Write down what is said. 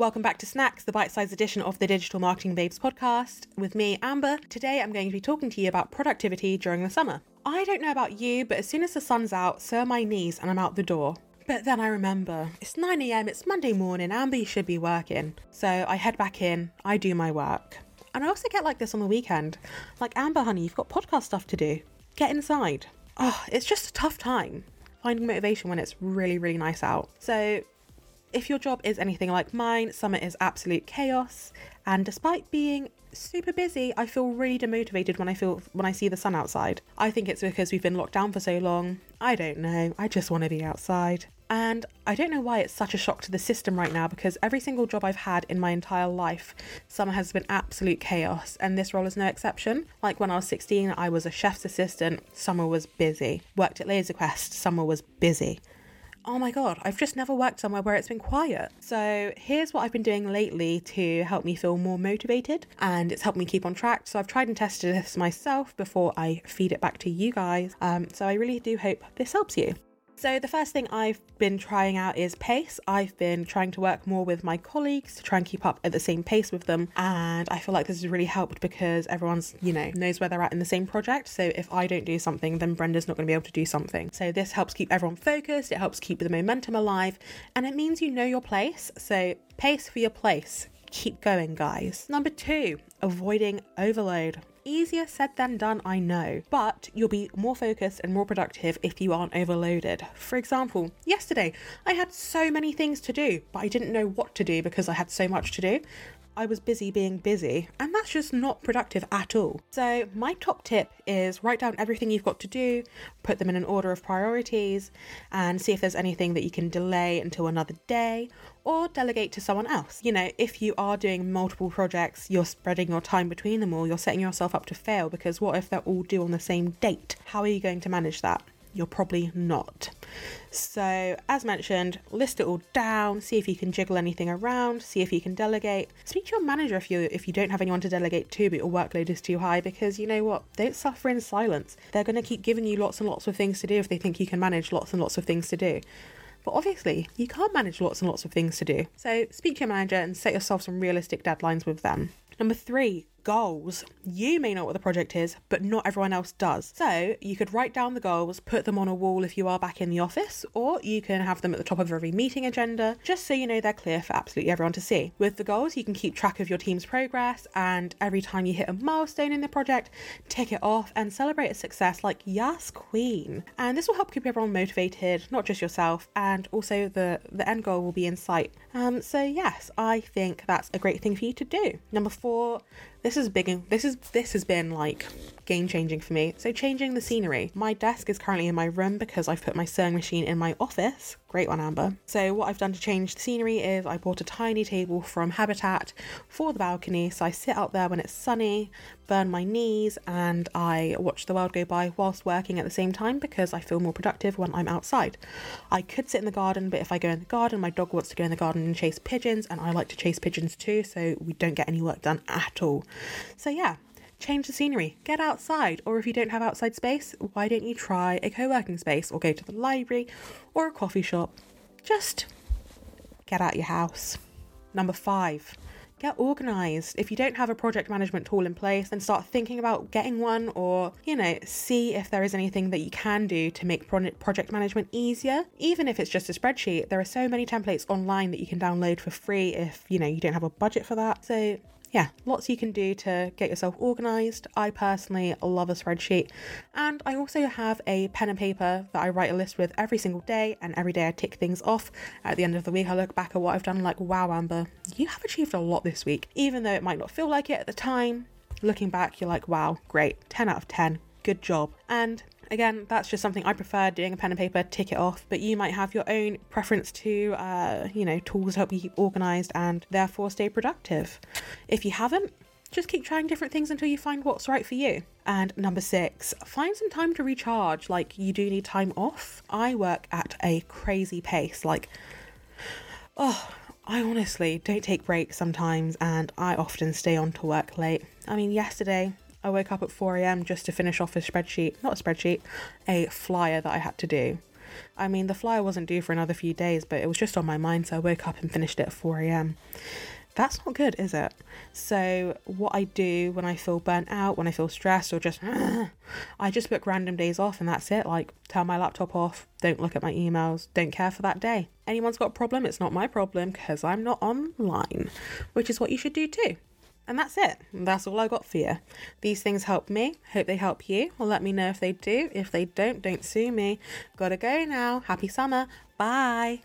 Welcome back to Snacks, the bite sized edition of the Digital Marketing Babes podcast with me, Amber. Today I'm going to be talking to you about productivity during the summer. I don't know about you, but as soon as the sun's out, so are my knees and I'm out the door. But then I remember it's 9am, it's Monday morning, Amber, you should be working. So I head back in, I do my work. And I also get like this on the weekend. Like, Amber, honey, you've got podcast stuff to do. Get inside. Oh, it's just a tough time finding motivation when it's really, really nice out. So if your job is anything like mine, summer is absolute chaos. And despite being super busy, I feel really demotivated when I feel when I see the sun outside. I think it's because we've been locked down for so long. I don't know. I just want to be outside. And I don't know why it's such a shock to the system right now because every single job I've had in my entire life, summer has been absolute chaos, and this role is no exception. Like when I was 16, I was a chef's assistant, summer was busy. Worked at Laser Quest, summer was busy oh my god, I've just never worked somewhere where it's been quiet. So here's what I've been doing lately to help me feel more motivated and it's helped me keep on track. So I've tried and tested this myself before I feed it back to you guys. Um, so I really do hope this helps you. So, the first thing I've been trying out is pace. I've been trying to work more with my colleagues to try and keep up at the same pace with them. And I feel like this has really helped because everyone's, you know, knows where they're at in the same project. So, if I don't do something, then Brenda's not going to be able to do something. So, this helps keep everyone focused, it helps keep the momentum alive, and it means you know your place. So, pace for your place. Keep going, guys. Number two, avoiding overload. Easier said than done, I know, but you'll be more focused and more productive if you aren't overloaded. For example, yesterday I had so many things to do, but I didn't know what to do because I had so much to do. I was busy being busy, and that's just not productive at all. So, my top tip is write down everything you've got to do, put them in an order of priorities, and see if there's anything that you can delay until another day or delegate to someone else. You know, if you are doing multiple projects, you're spreading your time between them all, you're setting yourself up to fail because what if they're all due on the same date? How are you going to manage that? You're probably not. So, as mentioned, list it all down, see if you can jiggle anything around, see if you can delegate. Speak to your manager if you if you don't have anyone to delegate to, but your workload is too high, because you know what? Don't suffer in silence. They're going to keep giving you lots and lots of things to do if they think you can manage lots and lots of things to do. But obviously, you can't manage lots and lots of things to do. So speak to your manager and set yourself some realistic deadlines with them. Number three, goals. You may know what the project is, but not everyone else does. So you could write down the goals, put them on a wall if you are back in the office, or you can have them at the top of every meeting agenda, just so you know they're clear for absolutely everyone to see. With the goals, you can keep track of your team's progress, and every time you hit a milestone in the project, tick it off and celebrate a success like yes, queen. And this will help keep everyone motivated, not just yourself, and also the the end goal will be in sight. Um, so yes, I think that's a great thing for you to do. Number four, this is big. This is this has been like game changing for me. So changing the scenery. My desk is currently in my room because I've put my sewing machine in my office. Great one, Amber. So what I've done to change the scenery is I bought a tiny table from Habitat for the balcony. So I sit out there when it's sunny, burn my knees, and I watch the world go by whilst working at the same time because I feel more productive when I'm outside. I could sit in the garden, but if I go in the garden, my dog wants to go in the garden and chase pigeons, and I like to chase pigeons too, so we don't get any work done at all. So, yeah, change the scenery, get outside, or if you don't have outside space, why don't you try a co working space or go to the library or a coffee shop? Just get out of your house. Number five, get organized. If you don't have a project management tool in place, then start thinking about getting one or, you know, see if there is anything that you can do to make project management easier. Even if it's just a spreadsheet, there are so many templates online that you can download for free if, you know, you don't have a budget for that. So yeah, lots you can do to get yourself organized. I personally love a spreadsheet, and I also have a pen and paper that I write a list with every single day, and every day I tick things off. At the end of the week, I look back at what I've done, like, wow, Amber, you have achieved a lot this week. Even though it might not feel like it at the time, looking back, you're like, wow, great, 10 out of 10, good job. And again, that's just something I prefer doing a pen and paper, tick it off, but you might have your own preference to, uh, you know, tools to help you keep organized and therefore stay productive. If you haven't, just keep trying different things until you find what's right for you. And number six, find some time to recharge. Like, you do need time off. I work at a crazy pace. Like, oh, I honestly don't take breaks sometimes, and I often stay on to work late. I mean, yesterday I woke up at 4 a.m. just to finish off a spreadsheet, not a spreadsheet, a flyer that I had to do. I mean, the flyer wasn't due for another few days, but it was just on my mind, so I woke up and finished it at 4 a.m. That's not good, is it? So, what I do when I feel burnt out, when I feel stressed, or just, I just book random days off and that's it. Like, turn my laptop off, don't look at my emails, don't care for that day. Anyone's got a problem, it's not my problem because I'm not online, which is what you should do too. And that's it. That's all I got for you. These things help me. Hope they help you. Well, let me know if they do. If they don't, don't sue me. Gotta go now. Happy summer. Bye.